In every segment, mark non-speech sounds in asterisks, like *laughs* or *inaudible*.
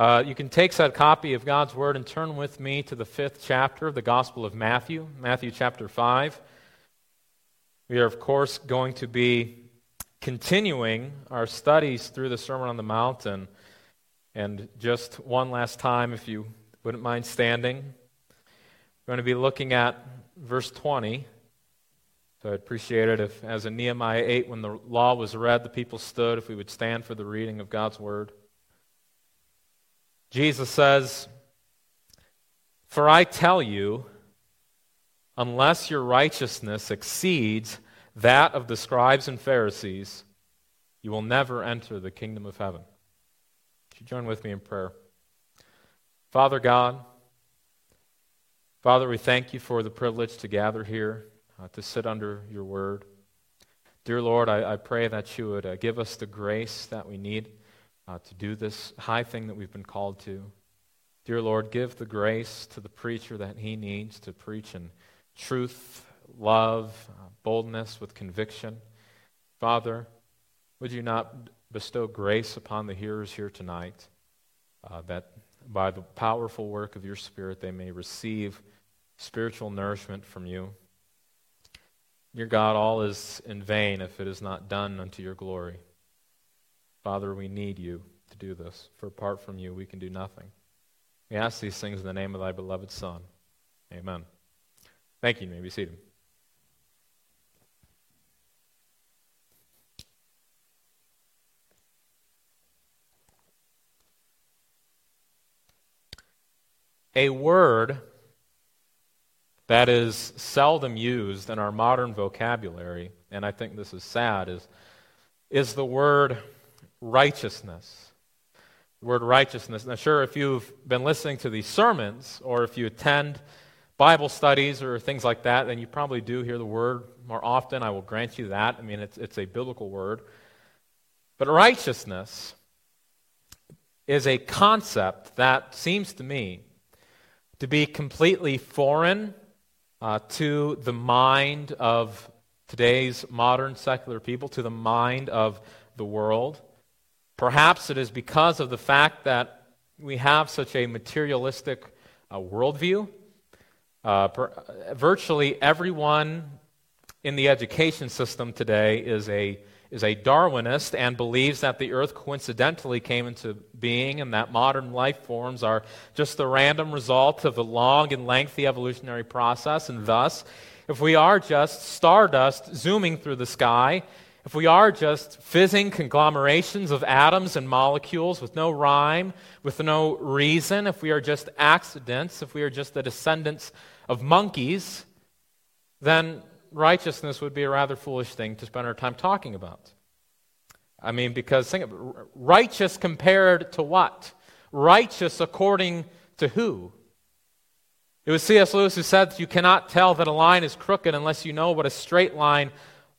Uh, you can take that copy of God's Word and turn with me to the fifth chapter of the Gospel of Matthew, Matthew chapter 5. We are, of course, going to be continuing our studies through the Sermon on the Mount. And, and just one last time, if you wouldn't mind standing, we're going to be looking at verse 20. So I'd appreciate it if, as in Nehemiah 8, when the law was read, the people stood, if we would stand for the reading of God's Word. Jesus says, For I tell you, unless your righteousness exceeds that of the scribes and Pharisees, you will never enter the kingdom of heaven. Would you join with me in prayer? Father God, Father, we thank you for the privilege to gather here, uh, to sit under your word. Dear Lord, I, I pray that you would uh, give us the grace that we need uh, to do this high thing that we've been called to. Dear Lord, give the grace to the preacher that he needs to preach in truth, love, uh, boldness, with conviction. Father, would you not bestow grace upon the hearers here tonight uh, that by the powerful work of your Spirit they may receive spiritual nourishment from you? Dear God, all is in vain if it is not done unto your glory. Father, we need you to do this, for apart from you, we can do nothing. We ask these things in the name of thy beloved Son. Amen. Thank you. you may be seated. A word that is seldom used in our modern vocabulary, and I think this is sad, is, is the word righteousness. The word righteousness. Now, sure, if you've been listening to these sermons or if you attend Bible studies or things like that, then you probably do hear the word more often. I will grant you that. I mean, it's, it's a biblical word. But righteousness is a concept that seems to me to be completely foreign uh, to the mind of today's modern secular people, to the mind of the world. Perhaps it is because of the fact that we have such a materialistic uh, worldview. Uh, per, virtually everyone in the education system today is a, is a Darwinist and believes that the earth coincidentally came into being and that modern life forms are just the random result of a long and lengthy evolutionary process. And thus, if we are just stardust zooming through the sky, if we are just fizzing conglomerations of atoms and molecules with no rhyme, with no reason, if we are just accidents, if we are just the descendants of monkeys, then righteousness would be a rather foolish thing to spend our time talking about. I mean, because think of righteous compared to what? Righteous according to who? It was C.S. Lewis who said you cannot tell that a line is crooked unless you know what a straight line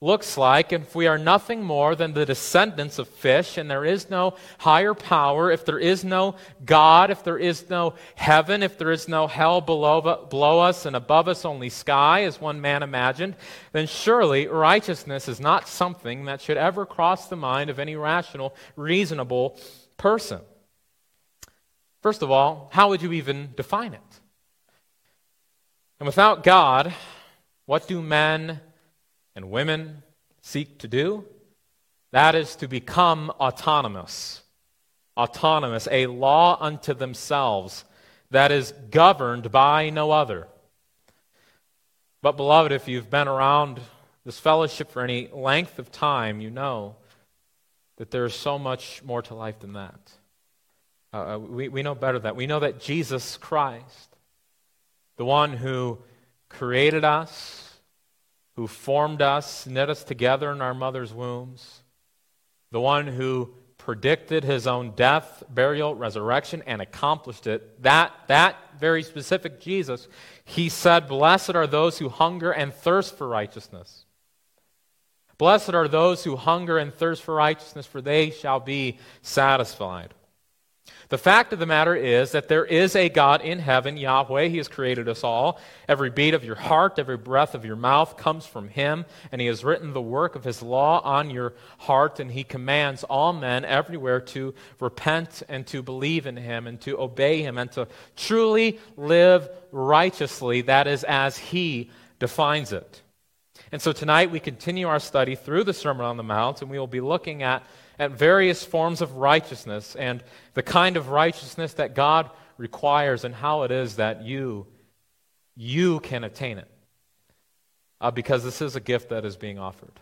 looks like if we are nothing more than the descendants of fish and there is no higher power, if there is no God, if there is no heaven, if there is no hell below, below us and above us only sky, as one man imagined, then surely righteousness is not something that should ever cross the mind of any rational, reasonable person. First of all, how would you even define it? And without God, what do men and women seek to do. That is to become autonomous. Autonomous, a law unto themselves that is governed by no other. But, beloved, if you've been around this fellowship for any length of time, you know that there is so much more to life than that. Uh, uh we, we know better that. We know that Jesus Christ, the one who created us, who formed us, knit us together in our mother's wombs, the one who predicted his own death, burial, resurrection, and accomplished it, that, that very specific Jesus, he said, Blessed are those who hunger and thirst for righteousness. Blessed are those who hunger and thirst for righteousness, for they shall be satisfied. The fact of the matter is that there is a God in heaven, Yahweh. He has created us all. Every beat of your heart, every breath of your mouth comes from Him, and He has written the work of His law on your heart, and He commands all men everywhere to repent and to believe in Him and to obey Him and to truly live righteously. That is as He defines it. And so tonight we continue our study through the Sermon on the Mount, and we will be looking at at various forms of righteousness and the kind of righteousness that God requires and how it is that you you can attain it. Uh, because this is a gift that is being offered.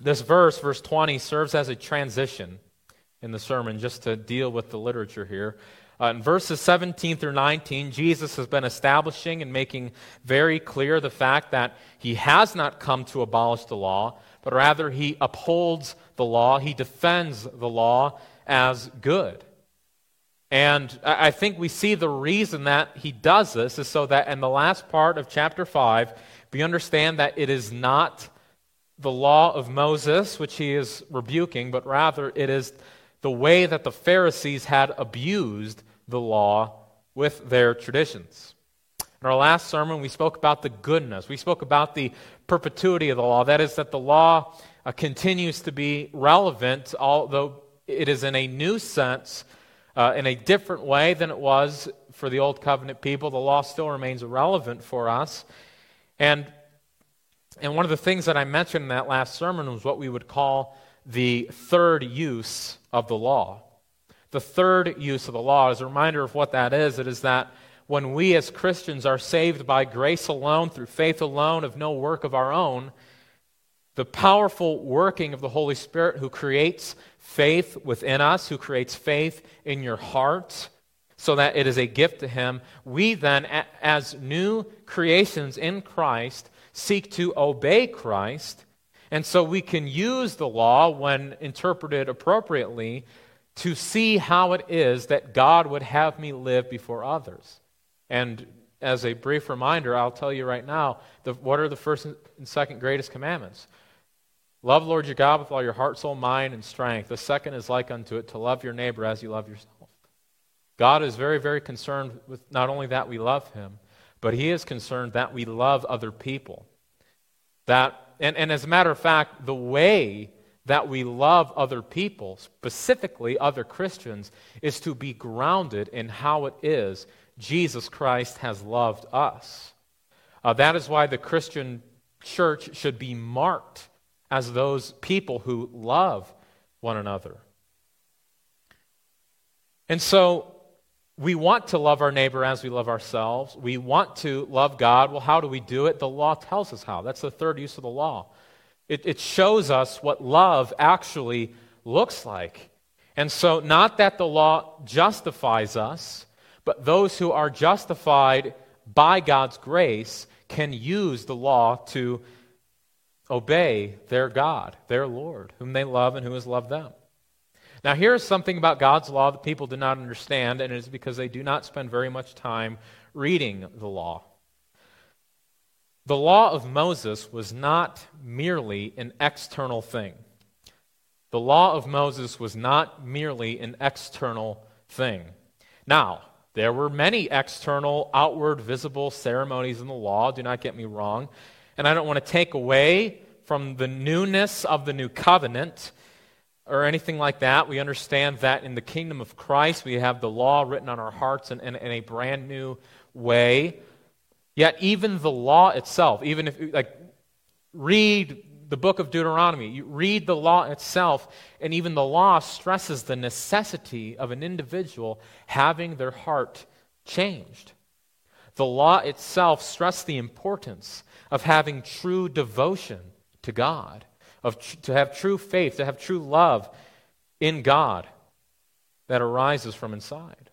This verse, verse 20, serves as a transition in the sermon just to deal with the literature here. Uh, in verses 17 through 19, Jesus has been establishing and making very clear the fact that he has not come to abolish the law, but rather he upholds the law, he defends the law as good. And I think we see the reason that he does this is so that in the last part of chapter 5, we understand that it is not the law of Moses which he is rebuking, but rather it is the way that the Pharisees had abused the law with their traditions. In our last sermon, we spoke about the goodness. We spoke about the perpetuity of the law. That is, that the law uh, continues to be relevant, although it is in a new sense, uh, in a different way than it was for the Old Covenant people. The law still remains relevant for us. And, and one of the things that I mentioned in that last sermon was what we would call the third use of the law. The third use of the law, as a reminder of what that is, it is that when we as Christians are saved by grace alone, through faith alone, of no work of our own, the powerful working of the Holy Spirit who creates faith within us, who creates faith in your heart, so that it is a gift to Him, we then, as new creations in Christ, seek to obey Christ. And so we can use the law, when interpreted appropriately, to see how it is that God would have me live before others. And as a brief reminder, I'll tell you right now the, what are the first and second greatest commandments? Love Lord your God with all your heart, soul, mind, and strength. The second is like unto it to love your neighbor as you love yourself. God is very, very concerned with not only that we love him, but he is concerned that we love other people. That, and, and as a matter of fact, the way that we love other people, specifically other Christians, is to be grounded in how it is Jesus Christ has loved us. Uh, that is why the Christian church should be marked as those people who love one another. And so we want to love our neighbor as we love ourselves. We want to love God. Well, how do we do it? The law tells us how. That's the third use of the law. It, it shows us what love actually looks like. And so, not that the law justifies us, but those who are justified by God's grace can use the law to obey their God, their Lord, whom they love and who has loved them. Now, here's something about God's law that people do not understand, and it is because they do not spend very much time reading the law. The law of Moses was not merely an external thing. The law of Moses was not merely an external thing. Now, there were many external, outward, visible ceremonies in the law, do not get me wrong. And I don't want to take away from the newness of the new covenant or anything like that. We understand that in the kingdom of Christ, we have the law written on our hearts in, in, in a brand new way. Yet, even the law itself, even if, like, read the book of Deuteronomy, you read the law itself, and even the law stresses the necessity of an individual having their heart changed. The law itself stressed the importance of having true devotion to God, of tr- to have true faith, to have true love in God that arises from inside.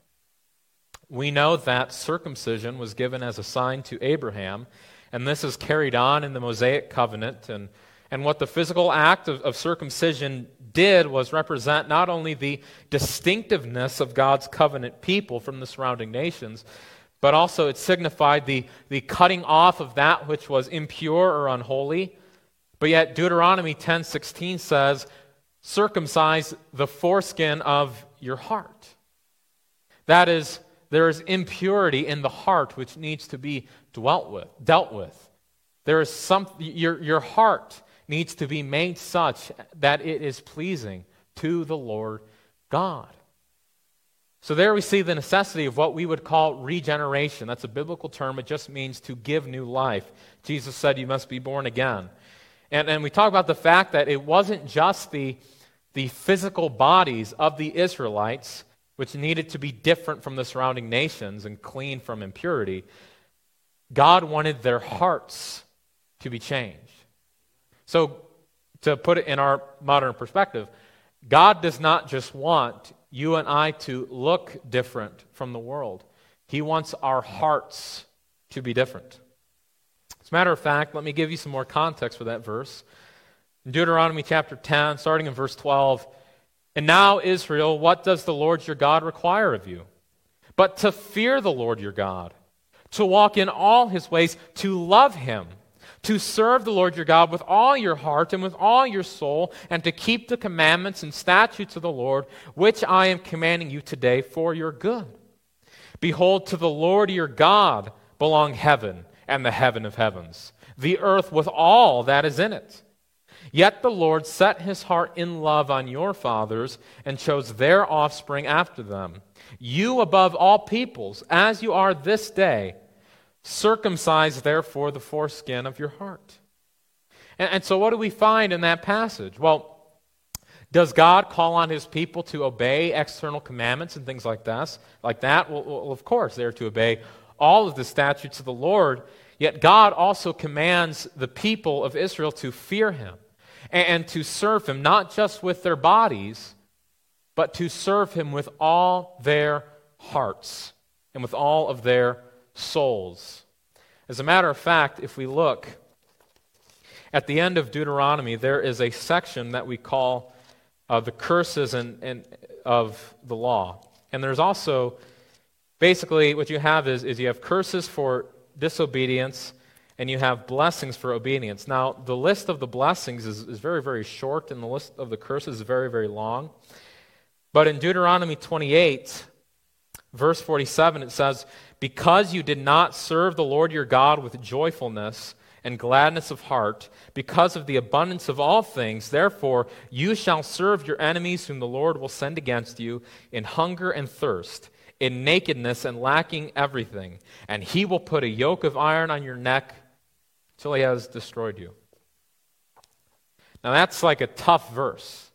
We know that circumcision was given as a sign to Abraham, and this is carried on in the Mosaic covenant. And, and what the physical act of, of circumcision did was represent not only the distinctiveness of God's covenant people from the surrounding nations, but also it signified the, the cutting off of that which was impure or unholy. But yet Deuteronomy 10:16 says, "Circumcise the foreskin of your heart. That is, there is impurity in the heart which needs to be dwelt with, dealt with. There is some, your, your heart needs to be made such that it is pleasing to the Lord God. So there we see the necessity of what we would call regeneration. That's a biblical term. It just means to give new life. Jesus said you must be born again. And, and we talk about the fact that it wasn't just the, the physical bodies of the Israelites, which needed to be different from the surrounding nations and clean from impurity. God wanted their hearts to be changed. So, to put it in our modern perspective, God does not just want you and I to look different from the world, He wants our hearts to be different. As a matter of fact, let me give you some more context for that verse. In Deuteronomy chapter 10, starting in verse 12, and now, Israel, what does the Lord your God require of you? But to fear the Lord your God, to walk in all his ways, to love him, to serve the Lord your God with all your heart and with all your soul, and to keep the commandments and statutes of the Lord, which I am commanding you today for your good. Behold, to the Lord your God belong heaven and the heaven of heavens, the earth with all that is in it. Yet the Lord set his heart in love on your fathers and chose their offspring after them. You above all peoples, as you are this day, circumcise therefore the foreskin of your heart. And, and, so, what do we find in that passage? Well, does God call on his people to obey external commandments and things like that? Like that? Well, well of course, they're to obey all of the statutes of the Lord. Yet God also commands the people of Israel to fear him and to serve him, not just with their bodies, but to serve him with all their hearts and with all of their souls. As a matter of fact, if we look at the end of Deuteronomy, there is a section that we call uh, the curses and, and, of the law. And there's also basically what you have is, is you have curses for disobedience, and you have blessings for obedience. Now, the list of the blessings is, is very, very short, and the list of the curses is very, very long. But in Deuteronomy 28, verse 47, it says, Because you did not serve the Lord your God with joyfulness and gladness of heart, because of the abundance of all things, therefore you shall serve your enemies whom the Lord will send against you in hunger and thirst in nakedness and lacking everything, and he will put a yoke of iron on your neck till he has destroyed you. Now, that's like a tough verse.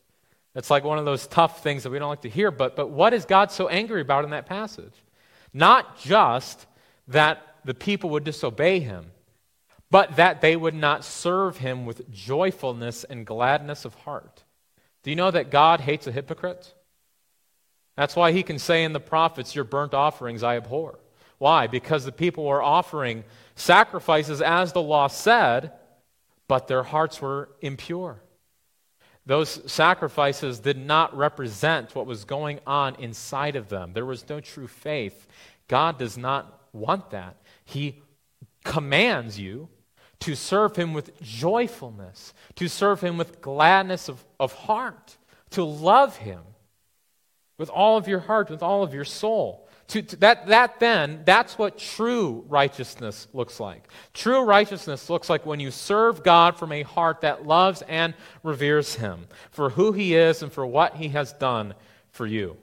It's like one of those tough things that we don't like to hear, but, but what is God so angry about in that passage? Not just that the people would disobey him, but that they would not serve him with joyfulness and gladness of heart. Do you know that God hates a hypocrite? That's why he can say in the prophets, Your burnt offerings I abhor. Why? Because the people were offering sacrifices as the law said, but their hearts were impure. Those sacrifices did not represent what was going on inside of them. There was no true faith. God does not want that. He commands you to serve Him with joyfulness, to serve Him with gladness of, of heart, to love Him with all of your heart, with all of your soul. To, to, that, that then, that's what true righteousness looks like. True righteousness looks like when you serve God from a heart that loves and reveres Him for who He is and for what He has done for you.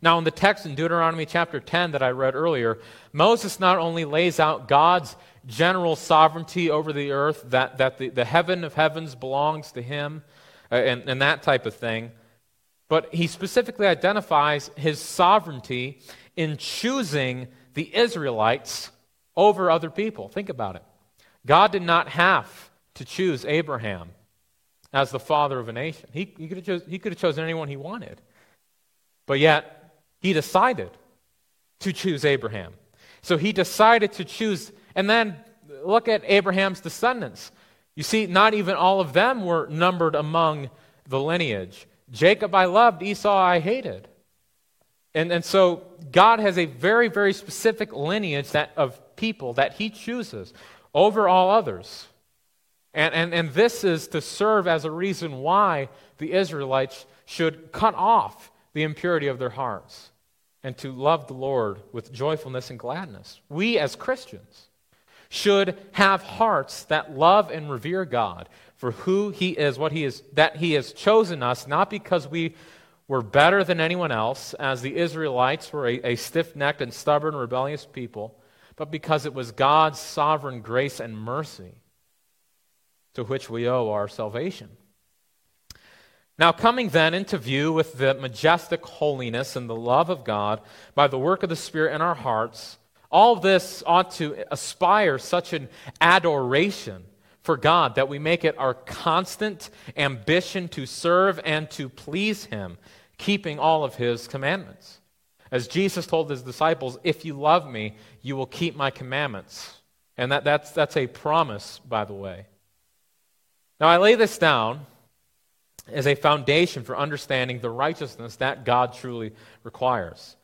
Now, in the text in Deuteronomy chapter 10 that I read earlier, Moses not only lays out God's general sovereignty over the earth, that, that the, the heaven of heavens belongs to Him, uh, and, and that type of thing. But he specifically identifies his sovereignty in choosing the Israelites over other people. Think about it. God did not have to choose Abraham as the father of a nation, he, he, could, have chose, he could have chosen anyone he wanted. But yet, he decided to choose Abraham. So he decided to choose, and then look at Abraham's descendants. You see, not even all of them were numbered among the lineage. Jacob I loved, Esau I hated. And, and so God has a very, very specific lineage that, of people that he chooses over all others. And, and, and this is to serve as a reason why the Israelites should cut off the impurity of their hearts and to love the Lord with joyfulness and gladness. We as Christians should have hearts that love and revere God for who he is, what he is, that he has chosen us, not because we were better than anyone else, as the Israelites were a, a stiff necked and stubborn, rebellious people, but because it was God's sovereign grace and mercy to which we owe our salvation. Now, coming then into view with the majestic holiness and the love of God by the work of the Spirit in our hearts, all this ought to aspire such an adoration for God that we make it our constant ambition to serve and to please Him, keeping all of His commandments. As Jesus told His disciples, If you love me, you will keep my commandments. And that, that's, that's a promise, by the way. Now, I lay this down as a foundation for understanding the righteousness that God truly requires.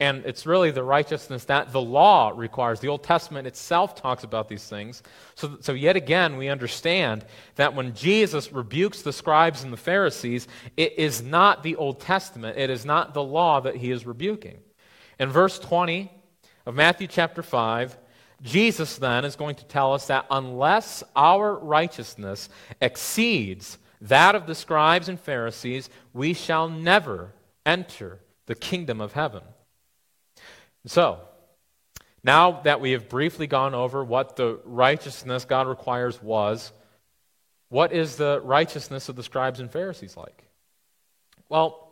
And it's really the righteousness that the law requires. The Old Testament itself talks about these things. So, so, yet again, we understand that when Jesus rebukes the scribes and the Pharisees, it is not the Old Testament, it is not the law that he is rebuking. In verse 20 of Matthew chapter 5, Jesus then is going to tell us that unless our righteousness exceeds that of the scribes and Pharisees, we shall never enter the kingdom of heaven. So, now that we have briefly gone over what the righteousness God requires was, what is the righteousness of the scribes and Pharisees like? Well,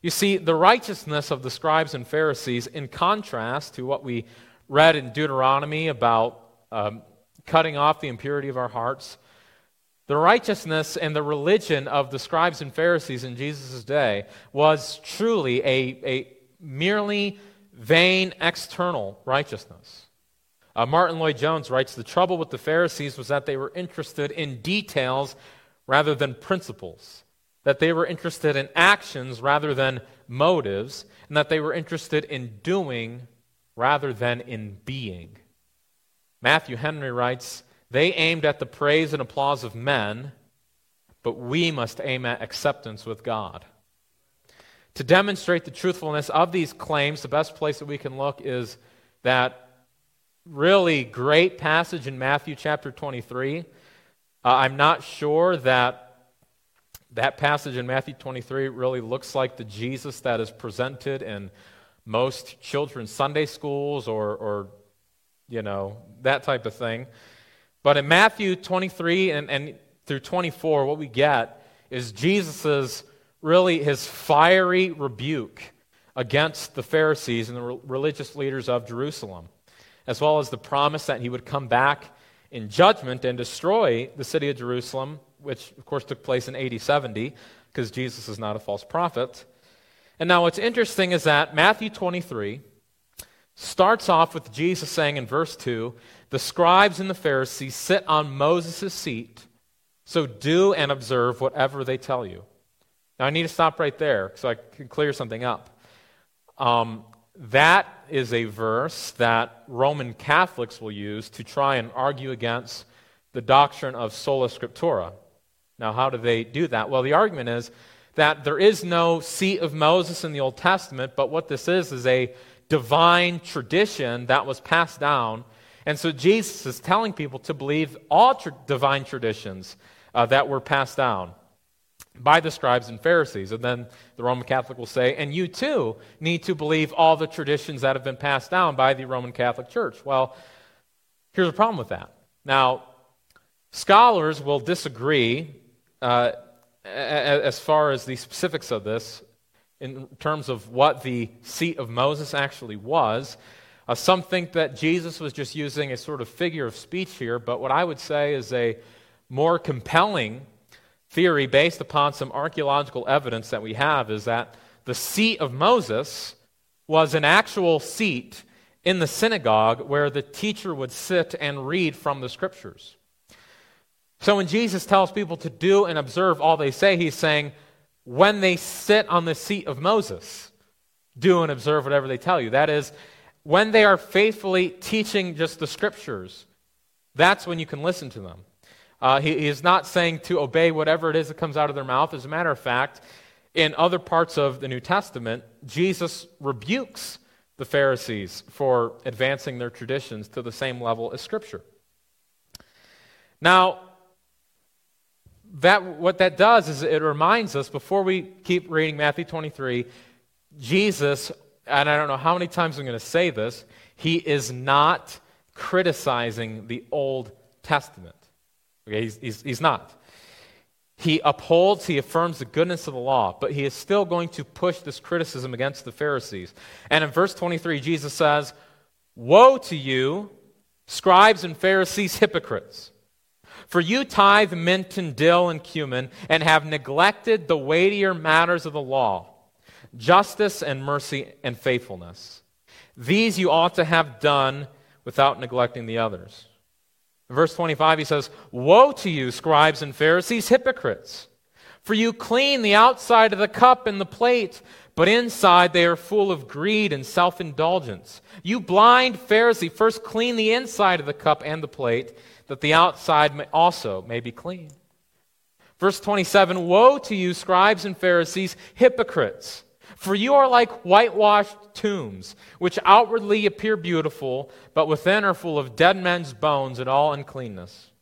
you see, the righteousness of the scribes and Pharisees, in contrast to what we read in Deuteronomy about um, cutting off the impurity of our hearts, the righteousness and the religion of the scribes and Pharisees in Jesus' day was truly a, a merely vain external righteousness. Uh, Martyn Lloyd-Jones writes The trouble with the Pharisees was that they were interested in details rather than principles, that they were interested in actions rather than motives, and that they were interested in doing rather than in being. Matthew Henry writes they aimed at the praise and applause of men, but we must aim at acceptance with God. To demonstrate the truthfulness of these claims, the best place that we can look is that really great passage in Matthew chapter 23. Uh, I'm not sure that that passage in Matthew 23 really looks like the Jesus that is presented in most children's Sunday schools or, or you know, that type of thing. But in Matthew 23 and, and through 24, what we get is Jesus' really his fiery rebuke against the Pharisees and the re- religious leaders of Jerusalem, as well as the promise that he would come back in judgment and destroy the city of Jerusalem, which of course took place in AD 70, because Jesus is not a false prophet. And now what's interesting is that Matthew 23 starts off with Jesus saying in verse 2 the scribes and the Pharisees sit on Moses' seat, so do and observe whatever they tell you. Now, I need to stop right there so I can clear something up. Um, that is a verse that Roman Catholics will use to try and argue against the doctrine of sola scriptura. Now, how do they do that? Well, the argument is that there is no seat of Moses in the Old Testament, but what this is is a divine tradition that was passed down and so Jesus is telling people to believe all tra- divine traditions uh, that were passed down by the scribes and Pharisees. And then the Roman Catholic will say, and you too need to believe all the traditions that have been passed down by the Roman Catholic Church. Well, here's a problem with that. Now, scholars will disagree uh, as far as the specifics of this in terms of what the seat of Moses actually was. Uh, some think that Jesus was just using a sort of figure of speech here, but what I would say is a more compelling theory based upon some archaeological evidence that we have is that the seat of Moses was an actual seat in the synagogue where the teacher would sit and read from the scriptures. So when Jesus tells people to do and observe all they say, he's saying, when they sit on the seat of Moses, do and observe whatever they tell you. That is, when they are faithfully teaching just the scriptures, that's when you can listen to them. Uh, he, he, is not saying to obey whatever it is that comes out of their mouth. As a matter of fact, in other parts of the New Testament, Jesus rebukes the Pharisees for advancing their traditions to the same level as Scripture. Now, that, what that does is it reminds us, before we keep reading Matthew 23, Jesus, and I don't know how many times I'm going to say this, he is not criticizing the Old Testament. Okay, he's, he's, he's not. He upholds, he affirms the goodness of the law, but he is still going to push this criticism against the Pharisees. And in verse 23, Jesus says, Woe to you, scribes and Pharisees, hypocrites! For you tithe mint and dill and cumin, and have neglected the weightier matters of the law justice and mercy and faithfulness. These you ought to have done without neglecting the others. Verse 25, he says, Woe to you, scribes and Pharisees, hypocrites! For you clean the outside of the cup and the plate, but inside they are full of greed and self indulgence. You blind Pharisee, first clean the inside of the cup and the plate, that the outside may also may be clean. Verse 27 Woe to you, scribes and Pharisees, hypocrites! For you are like whitewashed tombs, which outwardly appear beautiful, but within are full of dead men's bones and all uncleanness.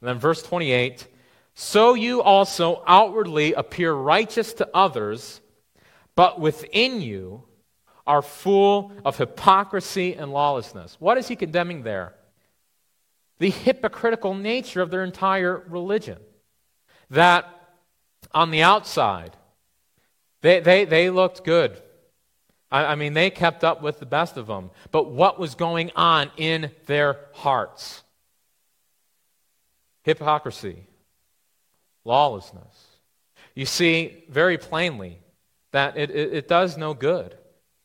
And then verse 28 So you also outwardly appear righteous to others, but within you are full of hypocrisy and lawlessness. What is he condemning there? The hypocritical nature of their entire religion. That on the outside, they, they, they looked good. I, I mean, they kept up with the best of them. But what was going on in their hearts? Hypocrisy, lawlessness. You see very plainly that it, it, it, does no good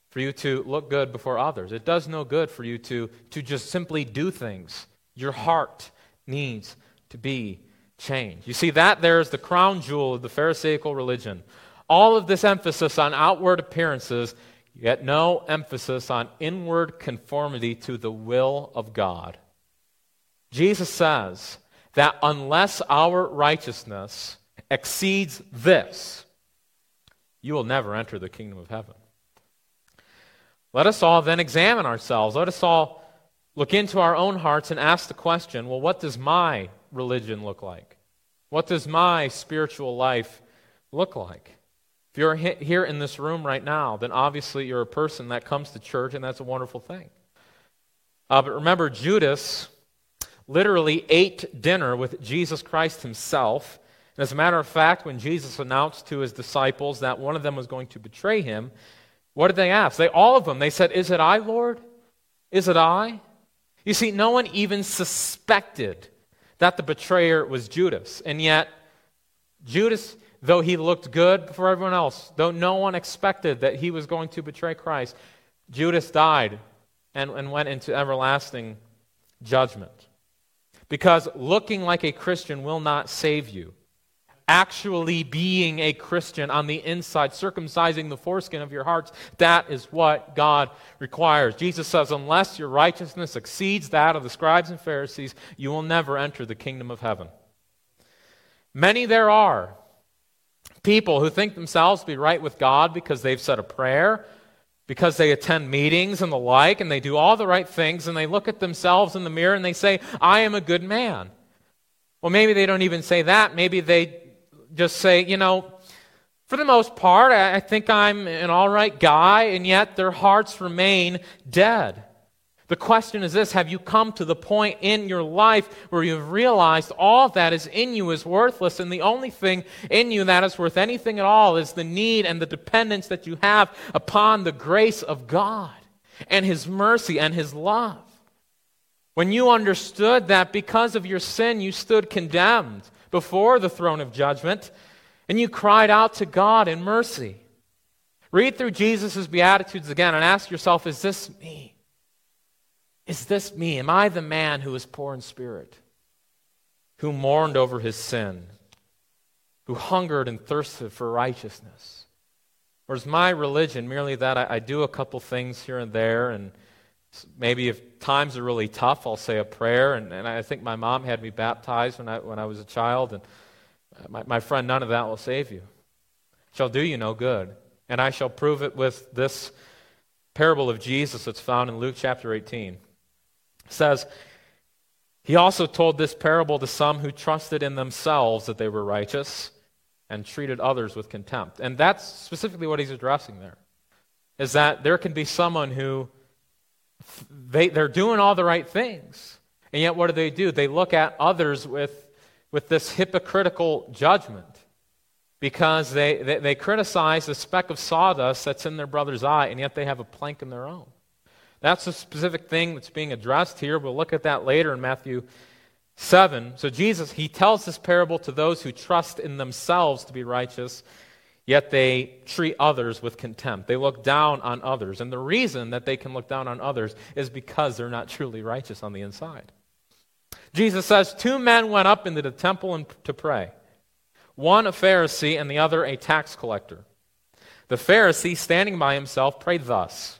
for you to look good before others. It does no good for you to, to just simply do things. Your heart needs to be changed. You see, that there is the crown jewel of the Pharisaical religion all of this emphasis on outward appearances, yet no emphasis on inward conformity to the will of God. Jesus says that unless our righteousness exceeds this, you will never enter the kingdom of heaven. Let us all then examine ourselves. Let us all look into our own hearts and ask the question well, what does my religion look like? What does my spiritual life look like? If you're here in this room right now, then obviously you're a person that comes to church, and that's a wonderful thing. Uh, but remember, Judas literally ate dinner with Jesus Christ himself. And as a matter of fact, when Jesus announced to his disciples that one of them was going to betray him, what did they ask? They all of them, they said, Is it I, Lord? Is it I? You see, no one even suspected that the betrayer was Judas. And yet, Judas though he looked good for everyone else, though no one expected that he was going to betray Christ, Judas died and, and went into everlasting judgment. Because looking like a Christian will not save you. Actually being a Christian on the inside, circumcising the foreskin of your hearts, that is what God requires. Jesus says, unless your righteousness exceeds that of the scribes and Pharisees, you will never enter the kingdom of heaven. Many there are people who think themselves to be right with God because they've said a prayer, because they attend meetings and the like, and they do all the right things, and they look at themselves in the mirror and they say, I am a good man. Well, maybe they don't even say that. Maybe they just say, you know, for the most part, I think I'm an all right guy, and yet their hearts remain dead. The question is this Have you come to the point in your life where you've realized all that is in you is worthless, and the only thing in you that is worth anything at all is the need and the dependence that you have upon the grace of God and His mercy and His love? When you understood that because of your sin you stood condemned before the throne of judgment, and you cried out to God in mercy. Read through Jesus' Beatitudes again and ask yourself, is this me? Is this me? Am I the man who is poor in spirit, who mourned over his sin, who hungered and thirsted for righteousness? Or is my religion merely that I, I do a couple things here and there, and maybe if times are really tough, I'll say a prayer? And, and I think my mom had me baptized when I, when I was a child, and uh, my, my friend, none of that will save you. shall do you no good. And I shall prove it with this parable of Jesus that's found in Luke chapter 18. Says, He also told this parable to some who trusted in themselves that they were righteous and treated others with contempt. And that's specifically what he's addressing there. Is that there can be someone who they, they're doing all the right things. And yet, what do they do? They look at others with, with this hypocritical judgment because they, they, they criticize the speck of sawdust that's in their brother's eye, and yet they have a plank in their own. That's a specific thing that's being addressed here. We'll look at that later in Matthew 7. So, Jesus, he tells this parable to those who trust in themselves to be righteous, yet they treat others with contempt. They look down on others. And the reason that they can look down on others is because they're not truly righteous on the inside. Jesus says, Two men went up into the temple to pray one a Pharisee and the other a tax collector. The Pharisee, standing by himself, prayed thus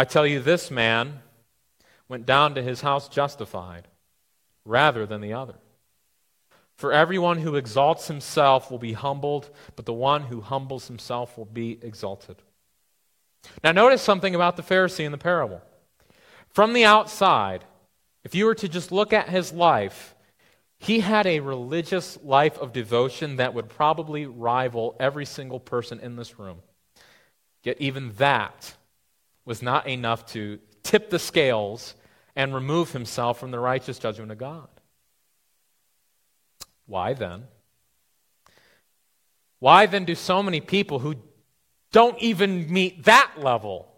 I tell you, this man went down to his house justified rather than the other. For everyone who exalts himself will be humbled, but the one who humbles himself will be exalted. Now, notice something about the Pharisee in the parable. From the outside, if you were to just look at his life, he had a religious life of devotion that would probably rival every single person in this room. Yet, even that was not enough to tip the scales and remove himself from the righteous judgment of God. Why then? Why then do so many people who don't even meet that level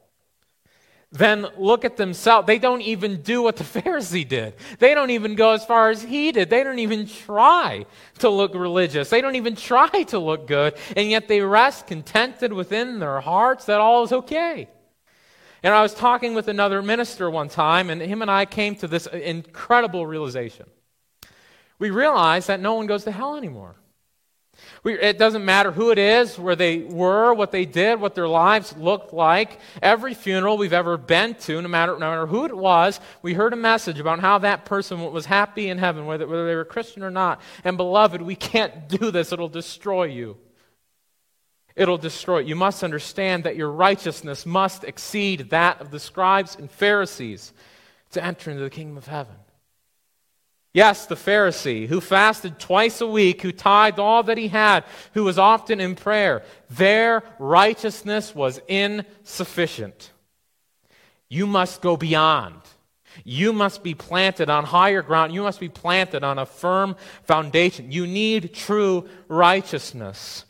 then look at themselves. They don't even do what the *laughs* Pharisee did. They don't even go as far as he did. They don't even try to look religious. They don't even try to look good. And yet they rest contented within their hearts that all is okay. And I was talking with another minister one time, and him and I came to this incredible realization. We realized that no one goes to hell anymore. We, it doesn't matter who it is, where they were, what they did, what their lives looked like. Every funeral we've ever been to, no matter, no matter who it was, we heard a message about how that person was happy in heaven, whether, whether they were Christian or not. And beloved, we can't do this, it'll destroy you. It'll destroy you. You must understand that your righteousness must exceed that of the scribes and Pharisees to enter into the kingdom of heaven. Yes, the Pharisee who fasted twice a week, who tithed all that he had, who was often in prayer, their righteousness was insufficient. You must go beyond. You must be planted on higher ground. You must be planted on a firm foundation. You need true righteousness.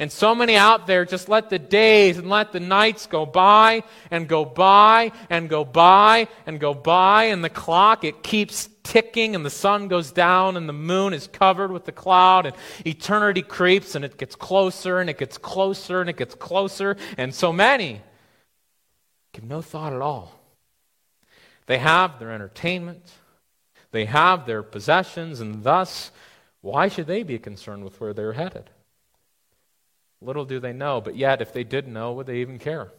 And so many out there just let the days and let the nights go by and go by and go by and go by, and the clock, it keeps ticking, and the sun goes down, and the moon is covered with the cloud, and eternity creeps, and it gets closer, and it gets closer, and it gets closer, and so many give no thought at all. They have their entertainment, they have their possessions, and thus, why should they be concerned with where they're headed? Little do they know, but yet, if they did know, would they even care?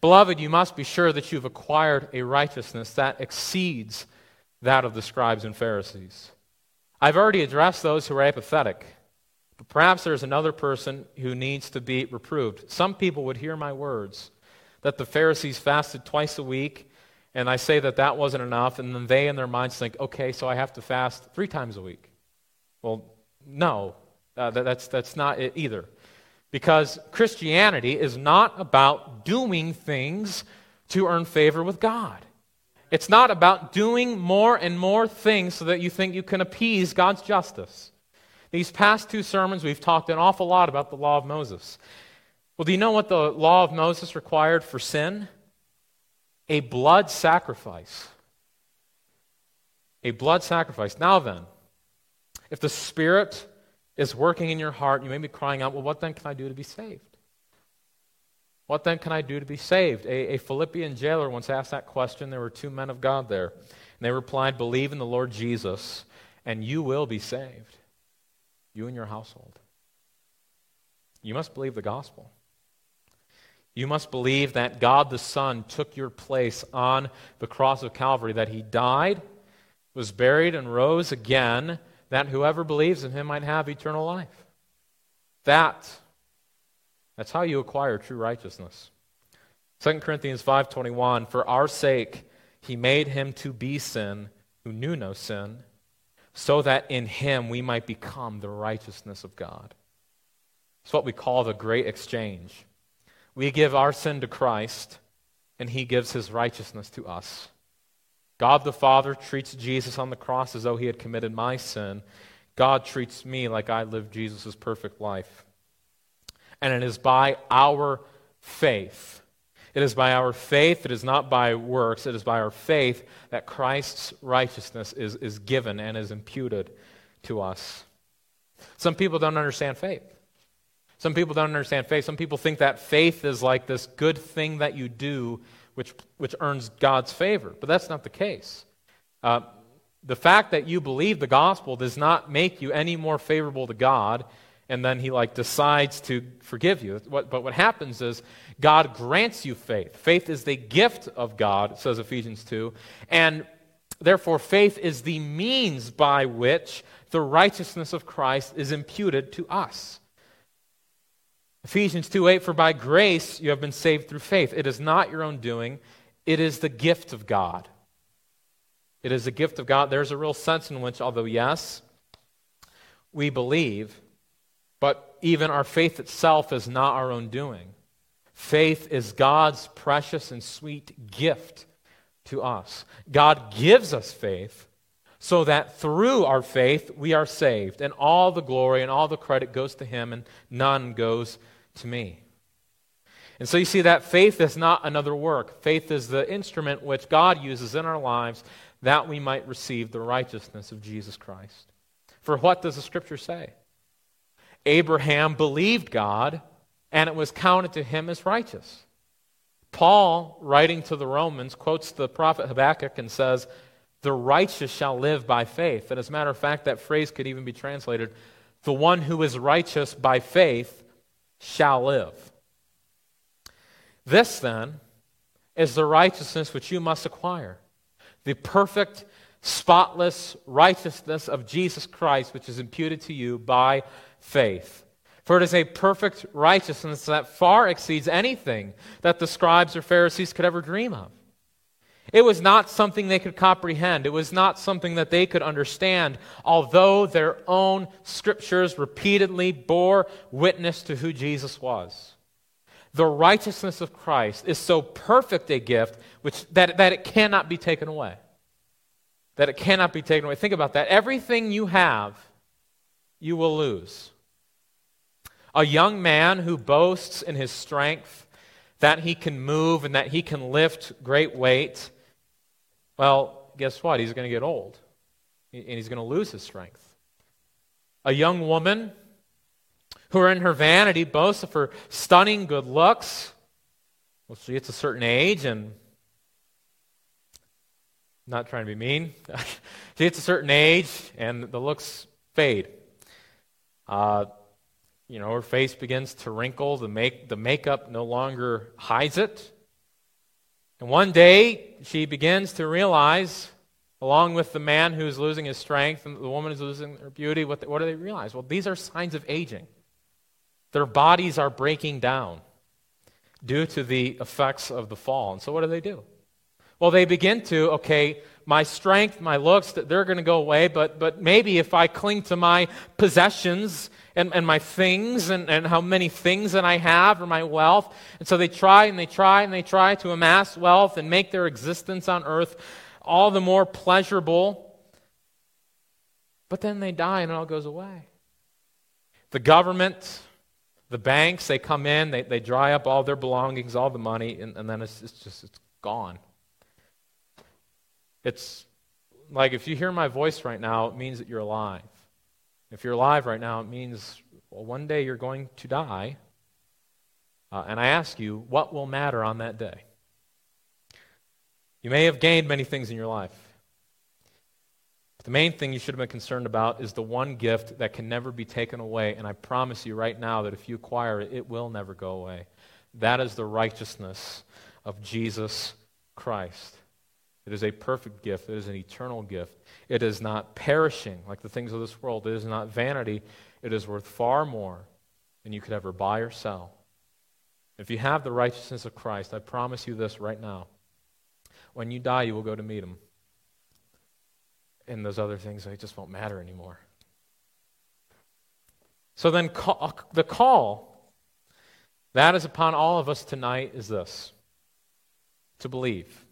Beloved, you must be sure that you've acquired a righteousness that exceeds that of the scribes and Pharisees. I've already addressed those who are apathetic, but perhaps there's another person who needs to be reproved. Some people would hear my words that the Pharisees fasted twice a week, and I say that that wasn't enough, and then they in their minds think, okay, so I have to fast three times a week. Well, no, uh, that, that's, that's not it either. Because Christianity is not about doing things to earn favor with God. It's not about doing more and more things so that you think you can appease God's justice. These past two sermons, we've talked an awful lot about the law of Moses. Well, do you know what the law of Moses required for sin? A blood sacrifice. A blood sacrifice. Now then, if the Spirit is working in your heart. You may be crying out, well, what then can I do to be saved? What then can I do to be saved? A, a, Philippian jailer once asked that question. There were two men of God there. And they replied, Believe in the Lord Jesus, and you will be saved, you and your household. You must believe the gospel. You must believe that God the Son took your place on the cross of Calvary, that he died, was buried, and rose again, that whoever believes in him might have eternal life. That that's how you acquire true righteousness. 2 Corinthians 5:21 For our sake he made him to be sin who knew no sin so that in him we might become the righteousness of God. It's what we call the great exchange. We give our sin to Christ and he gives his righteousness to us. God the Father treats Jesus on the cross as though he had committed my sin. God treats me like I lived Jesus' perfect life and it is by our faith. It is by our faith, it is not by works, it is by our faith that Christ's righteousness is, is given and is imputed to us. Some people don't understand faith. Some people don't understand faith. Some people think that faith is like this good thing that you do which, which earns God's favor. But that's not the case. Uh, the fact that you believe the gospel does not make you any more favorable to God and then he like decides to forgive you. But what happens is God grants you faith. Faith is the gift of God, says Ephesians 2. And therefore, faith is the means by which the righteousness of Christ is imputed to us. Ephesians 2 8, for by grace you have been saved through faith. It is not your own doing, it is the gift of God. It is a gift of God. There's a real sense in which, although, yes, we believe, but even our faith itself is not our own doing. Faith is God's precious and sweet gift to us. God gives us faith so that through our faith we are saved, and all the glory and all the credit goes to Him, and none goes to me. And so you see that faith is not another work. Faith is the instrument which God uses in our lives that we might receive the righteousness of Jesus Christ. For what does the Scripture say? Abraham believed God, and it was counted to him as righteous. Paul, writing to the Romans, quotes the prophet Habakkuk and says, The righteous shall live by faith. And as a matter of fact, that phrase could even be translated, The one who is righteous by faith shall live. This, then, is the righteousness which you must acquire the perfect, spotless righteousness of Jesus Christ, which is imputed to you by faith. For it is a perfect righteousness that far exceeds anything that the scribes or Pharisees could ever dream of. It was not something they could comprehend. It was not something that they could understand, although their own scriptures repeatedly bore witness to who Jesus was. The righteousness of Christ is so perfect a gift which, that, that it cannot be taken away. That it cannot be taken away. Think about that. Everything you have, you will lose. A young man who boasts in his strength that he can move and that he can lift great weight, well, guess what? He's going to get old and he's going to lose his strength. A young woman who, in her vanity, boasts of her stunning good looks. Well, she gets a certain age and not trying to be mean. *laughs* she gets a certain age and the looks fade. Uh, you know, her face begins to wrinkle. The, make, the makeup no longer hides it. And one day, she begins to realize, along with the man who's losing his strength and the woman who's losing her beauty, what, the, what do they realize? Well, these are signs of aging. Their bodies are breaking down due to the effects of the fall. And so, what do they do? Well, they begin to, okay, my strength, my looks, that they're going to go away, but, but maybe if I cling to my possessions and, and my things and, and how many things that I have or my wealth. And so they try and they try and they try to amass wealth and make their existence on earth all the more pleasurable. But then they die and it all goes away. The government, the banks, they come in, they, they dry up all their belongings, all the money, and, and then it's, it's just it's gone. It's like if you hear my voice right now, it means that you're alive. If you're alive right now, it means, well, one day you're going to die. Uh, and I ask you, what will matter on that day? You may have gained many things in your life. But the main thing you should have been concerned about is the one gift that can never be taken away. And I promise you right now that if you acquire it, it will never go away. That is the righteousness of Jesus Christ. It is a perfect gift. It is an eternal gift. It is not perishing like the things of this world. It is not vanity. It is worth far more than you could ever buy or sell. If you have the righteousness of Christ, I promise you this right now. When you die, you will go to meet him. And those other things, they just won't matter anymore. So then, call, uh, the call that is upon all of us tonight is this to believe.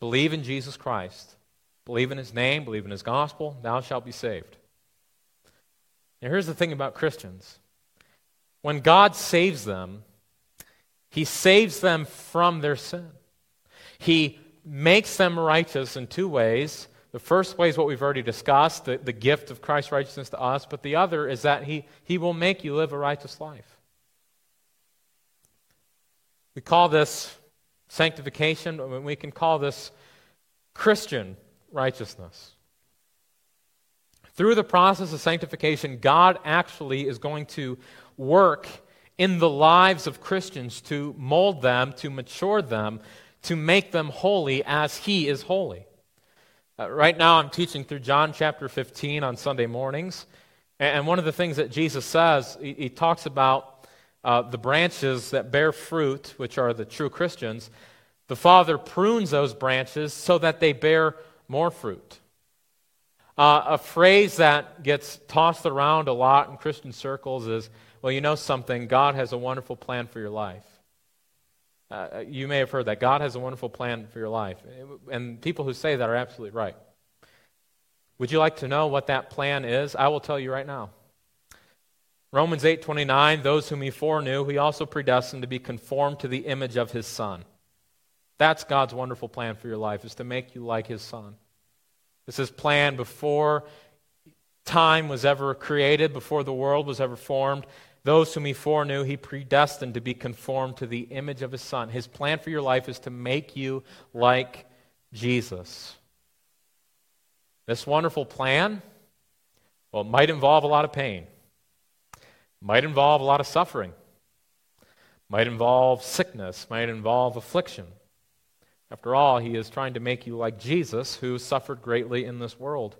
Believe in Jesus Christ. Believe in his name, believe in his gospel, thou shalt be saved. Now, here's the thing about Christians when God saves them, he saves them from their sin. He makes them righteous in two ways. The first way is what we've already discussed, the, the gift of Christ's righteousness to us, but the other is that he, he will make you live a righteous life. We call this sanctification, we can call this Christian righteousness. Through the process of sanctification, God actually is going to work in the lives of Christians to mold them, to mature them, to make them holy as He is holy. Uh, right now, I'm teaching through John chapter 15 on Sunday mornings. And one of the things that Jesus says, he, he talks about uh, the branches that bear fruit, which are the true Christians, the Father prunes those branches so that they bear more fruit. Uh, a phrase that gets tossed around a lot in Christian circles is, well, you know something, God has a wonderful plan for your life. Uh, you may have heard that. God has a wonderful plan for your life. And people who say that are absolutely right. Would you like to know what that plan is? I will tell you right now. Romans 8:29, those whom he foreknew, he also predestined to be conformed to the image of his son. That's God's wonderful plan for your life is to make you like his son. This is planned before time was ever created, before the world was ever formed. Those whom he foreknew, he predestined to be conformed to the image of his son. His plan for your life is to make you like Jesus. This wonderful plan, well, it might involve a lot of pain. Might involve a lot of suffering. Might involve sickness. Might involve affliction. After all, he is trying to make you like Jesus, who suffered greatly in this world.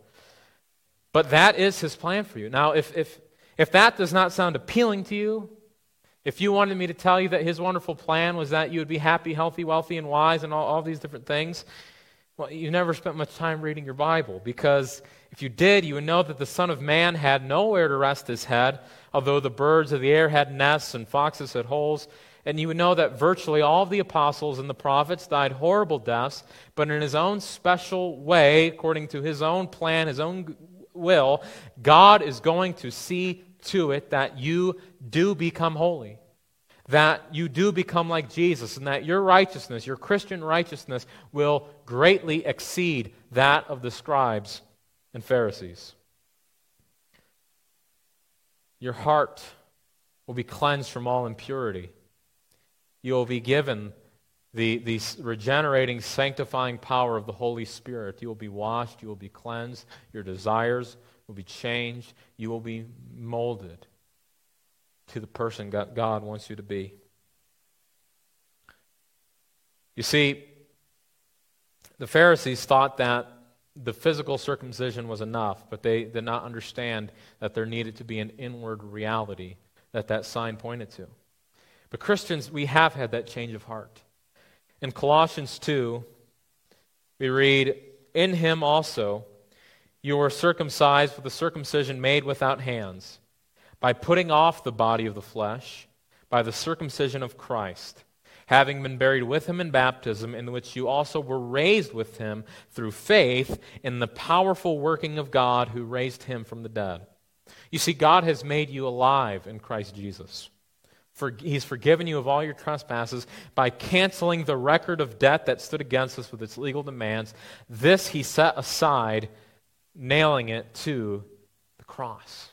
But that is his plan for you. Now, if, if, if that does not sound appealing to you, if you wanted me to tell you that his wonderful plan was that you would be happy, healthy, wealthy, and wise, and all, all these different things, well, you never spent much time reading your Bible because if you did, you would know that the Son of Man had nowhere to rest his head, although the birds of the air had nests and foxes had holes. And you would know that virtually all of the apostles and the prophets died horrible deaths, but in his own special way, according to his own plan, his own will, God is going to see to it that you do become holy. That you do become like Jesus, and that your righteousness, your Christian righteousness, will greatly exceed that of the scribes and Pharisees. Your heart will be cleansed from all impurity. You will be given the, the regenerating, sanctifying power of the Holy Spirit. You will be washed, you will be cleansed, your desires will be changed, you will be molded to the person God wants you to be. You see, the Pharisees thought that the physical circumcision was enough, but they did not understand that there needed to be an inward reality that that sign pointed to. But Christians, we have had that change of heart. In Colossians 2, we read, In him also you were circumcised with a circumcision made without hands, by putting off the body of the flesh, by the circumcision of Christ, having been buried with him in baptism, in which you also were raised with him through faith in the powerful working of God who raised him from the dead. You see, God has made you alive in Christ Jesus. For, he's forgiven you of all your trespasses by canceling the record of debt that stood against us with its legal demands. This he set aside, nailing it to the cross.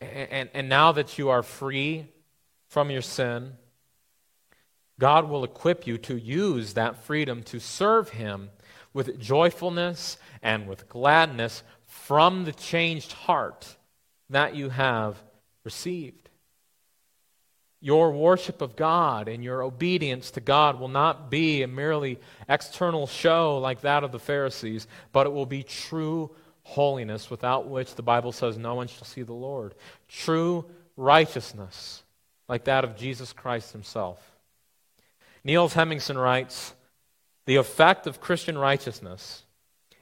And, and, and now that you are free from your sin, God will equip you to use that freedom to serve Him with joyfulness and with gladness from the changed heart that you have received. Your worship of God and your obedience to God will not be a merely external show like that of the Pharisees, but it will be true holiness without which the Bible says no one shall see the Lord. True righteousness like that of Jesus Christ himself. Niels Hemmingsen writes The effect of Christian righteousness,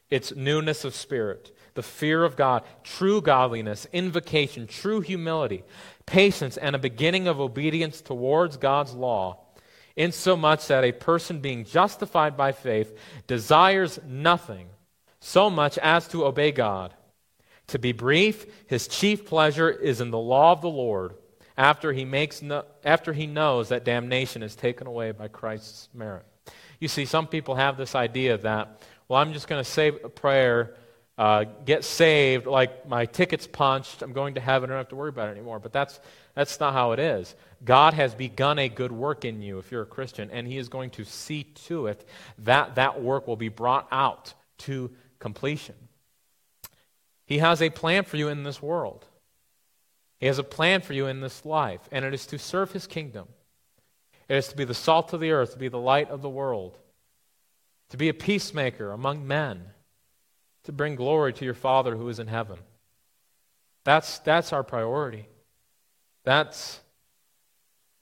its newness of spirit, the fear of God, true godliness, invocation, true humility, patience, and a beginning of obedience towards God's law, insomuch that a person being justified by faith desires nothing so much as to obey God. To be brief, his chief pleasure is in the law of the Lord after he, makes no, after he knows that damnation is taken away by Christ's merit. You see, some people have this idea that, well, I'm just going to say a prayer uh, get saved, like my ticket's punched, I'm going to heaven, I don't have to worry about it anymore. But that's, that's not how it is. God has begun a good work in you if you're a Christian, and He is going to see to it that that work will be brought out to completion. He has a plan for you in this world. He has a plan for you in this life, and it is to serve His kingdom. It is to be the salt of the earth, to be the light of the world, to be a peacemaker among men to bring glory to your Father who is in heaven. That's, that's our priority. That's,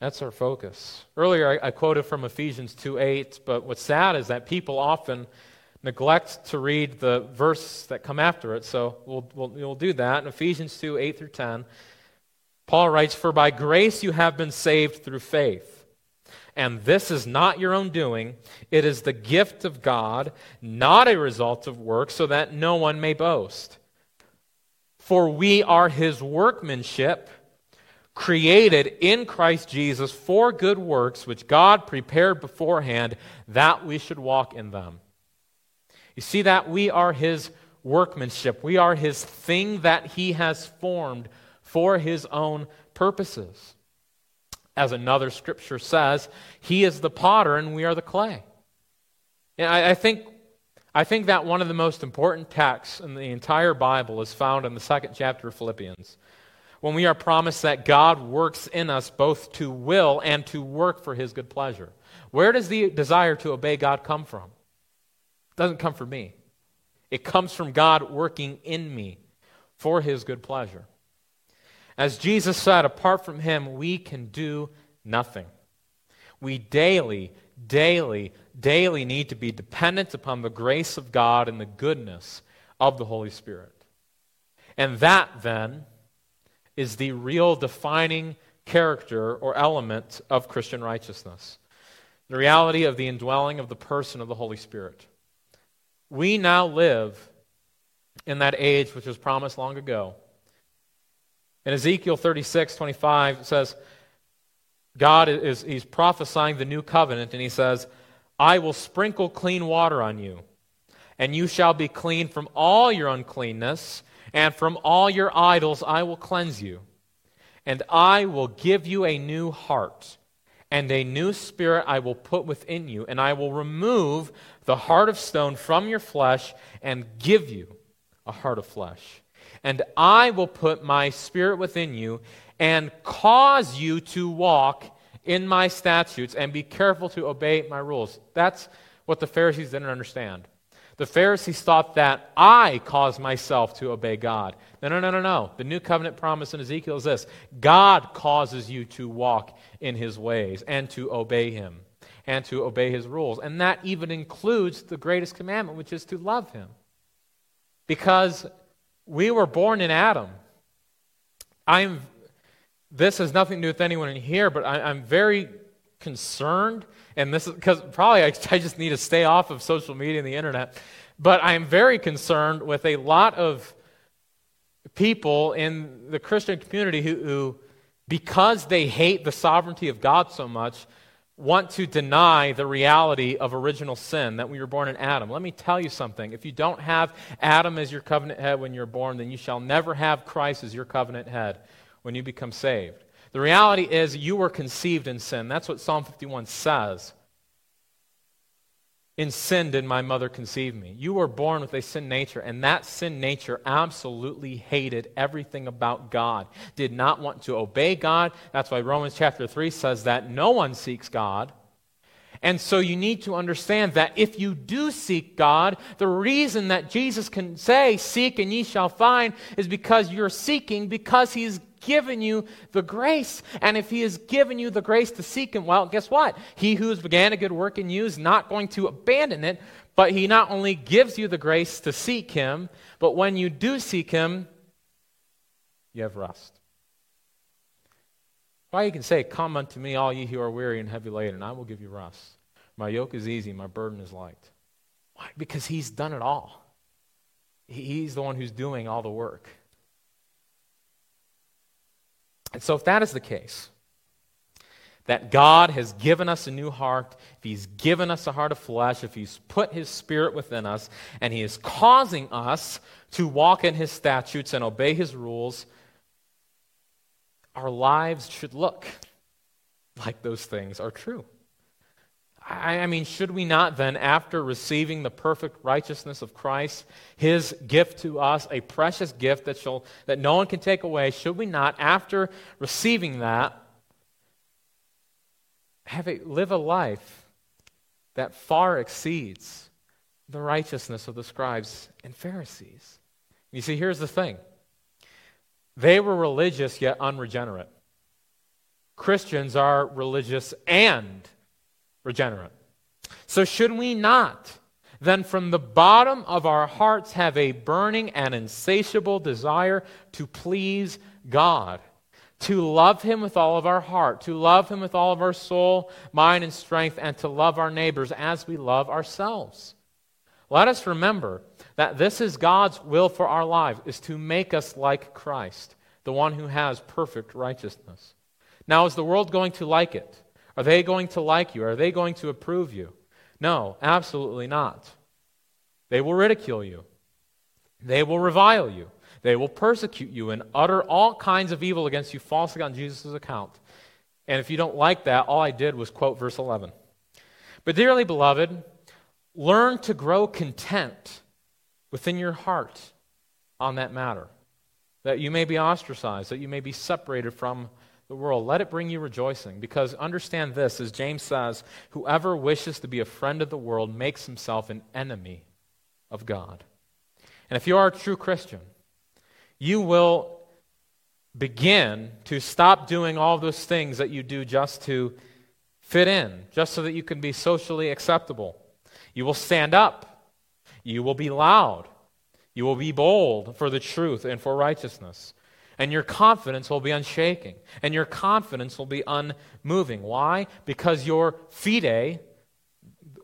that's our focus. Earlier, I, I quoted from Ephesians 2 8, but what's sad is that people often neglect to read the verse that come after it, so we'll, we'll, we'll do that. In Ephesians 2 8 through 10, Paul writes, For by grace you have been saved through faith. And this is not your own doing. It is the gift of God, not a result of work, so that no one may boast. For we are his workmanship, created in Christ Jesus for good works, which God prepared beforehand that we should walk in them. You see that? We are his workmanship. We are his thing that he has formed for his own purposes as another scripture says, he is the potter and we are the clay. And I, I, think, I think that one of the most important texts in the entire Bible is found in the second chapter of Philippians, when we are promised that God works in us both to will and to work for his good pleasure. Where does the desire to obey God come from? It doesn't come from me. It comes from God working in me for his good pleasure. As Jesus said, apart from him, we can do nothing. We daily, daily, daily need to be dependent upon the grace of God and the goodness of the Holy Spirit. And that, then, is the real defining character or element of Christian righteousness the reality of the indwelling of the person of the Holy Spirit. We now live in that age which was promised long ago in Ezekiel 36, 25, it says, God is he's prophesying the new covenant, and he says, I will sprinkle clean water on you, and you shall be clean from all your uncleanness, and from all your idols I will cleanse you. And I will give you a new heart, and a new spirit I will put within you, and I will remove the heart of stone from your flesh and give you a heart of flesh and I will put my spirit within you and cause you to walk in my statutes and be careful to obey my rules. That's what the Pharisees didn't understand. The Pharisees thought that I cause myself to obey God. No, no, no, no, no. The new covenant promise in Ezekiel is this God causes you to walk in his ways and to obey him and to obey his rules. And that even includes the greatest commandment, which is to love him. Because we were born in Adam. I'm, this has nothing to do with anyone in here, but I, am very concerned, and this is because probably I, *laughs* I just need to stay off of social media and the internet, but I'm very concerned with a lot of people in the Christian community who, who because they hate the sovereignty of God so much, want to deny the reality of original sin, that we were born in Adam. Let me tell you something. If you don't have Adam as your covenant head when you're born, then you shall never have Christ as your covenant head when you become saved. The reality is you were conceived in sin. That's what Psalm 51 says. In sin did my mother conceive me. You were born with a sin nature, and that sin nature absolutely hated everything about God, did not want to obey God. That's why Romans chapter 3 says that no one seeks God. And so you need to understand that if you do seek God, the reason that Jesus can say, Seek and ye shall find, is because you're seeking because He's given you the grace. And if He has given you the grace to seek Him, well, guess what? He who has began a good work in you is not going to abandon it, but He not only gives you the grace to seek Him, but when you do seek Him, you have rest. Why you can say, Come unto me, all ye who are weary and heavy laden, and I will give you rest. My yoke is easy, my burden is light. Why? Because He's done it all. He's the one who's doing all the work. And so, if that is the case, that God has given us a new heart, if He's given us a heart of flesh, if He's put His Spirit within us, and He is causing us to walk in His statutes and obey His rules, our lives should look like those things are true. I, mean, should we not then, after receiving the perfect righteousness of Christ, his gift to us, a precious gift that, shall, that no one can take away, should we not, after receiving that, have a, live a life that far exceeds the righteousness of the scribes and Pharisees? You see, here's the thing they were religious yet unregenerate. Christians are religious and regenerate. So, should we not then from the bottom of our hearts have a burning and insatiable desire to please God? To love Him with all of our heart, to love Him with all of our soul, mind, and strength, and to love our neighbors as we love ourselves. Let us remember that this is God's will for our lives, is to make us like Christ, the one who has perfect righteousness. Now, is the world going to like it? Are they going to like you? Are they going to approve you? No, absolutely not. They will ridicule you. They will revile you. They will persecute you and utter all kinds of evil against you falsely on Jesus' account. And if you don't like that, all I did was quote verse 11. But, dearly beloved, learn to grow content within your heart on that matter. That you may be ostracized, that you may be separated from the world. Let it bring you rejoicing. Because understand this, as James says, whoever wishes to be a friend of the world makes himself an enemy of God. And if you are a true Christian, you will begin to stop doing all those things that you do just to fit in, just so that you can be socially acceptable. You will stand up. You will be loud. You will be bold for the truth and for righteousness. And your confidence will be unshaking. And your confidence will be unmoving. Why? Because your fide,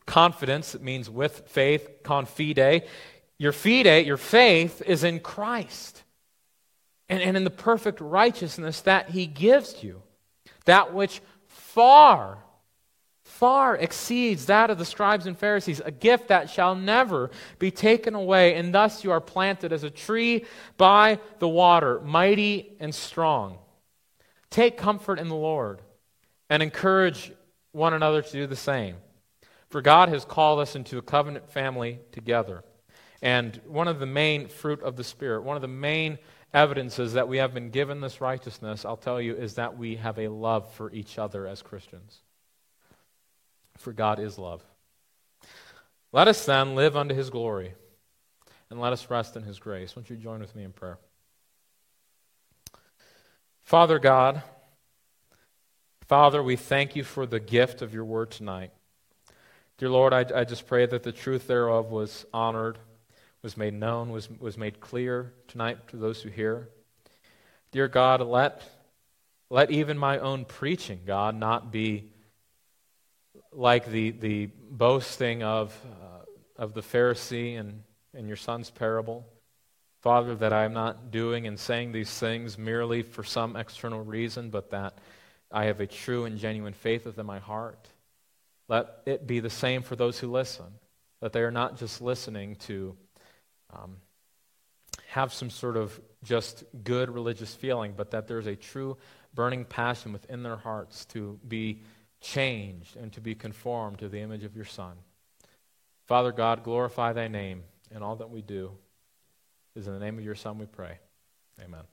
confidence, means with faith, confide, your fide, your faith, is in Christ. And, and in the perfect righteousness that he gives you. That which far far exceeds that of the scribes and Pharisees, a gift that shall never be taken away. And thus you are planted as a tree by the water, mighty and strong. Take comfort in the Lord and encourage one another to do the same. For God has called us into a covenant family together. And one of the main fruit of the Spirit, one of the main evidences that we have been given this righteousness, I'll tell you, is that we have a love for each other as Christians for God is love. Let us then live unto his glory, and let us rest in his grace. Won't you join with me in prayer? Father God, Father, we thank you for the gift of your word tonight. Dear Lord, I, I just pray that the truth thereof was honored, was made known, was, was made clear tonight to those who hear. Dear God, let, let even my own preaching, God, not be like the, the boasting of, uh, of the Pharisee and in your son's parable. Father, that I am not doing and saying these things merely for some external reason, but that I have a true and genuine faith within my heart. Let it be the same for those who listen, that they are not just listening to um, have some sort of just good religious feeling, but that there's a true burning passion within their hearts to be changed and to be conformed to the image of your Son. Father God, glorify thy name in all that we do. It is in the name of your Son we pray. Amen.